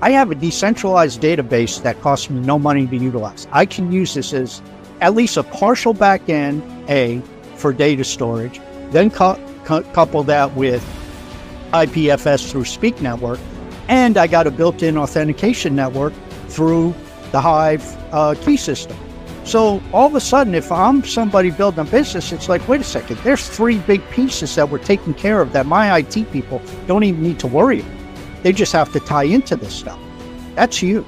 I have a decentralized database that costs me no money to utilize. I can use this as at least a partial backend A for data storage, then cu- cu- couple that with IPFS through Speak Network, and I got a built-in authentication network through the Hive uh, key system. So all of a sudden, if I'm somebody building a business, it's like, wait a second, there's three big pieces that we're taking care of that my IT people don't even need to worry about. They just have to tie into this stuff. That's huge.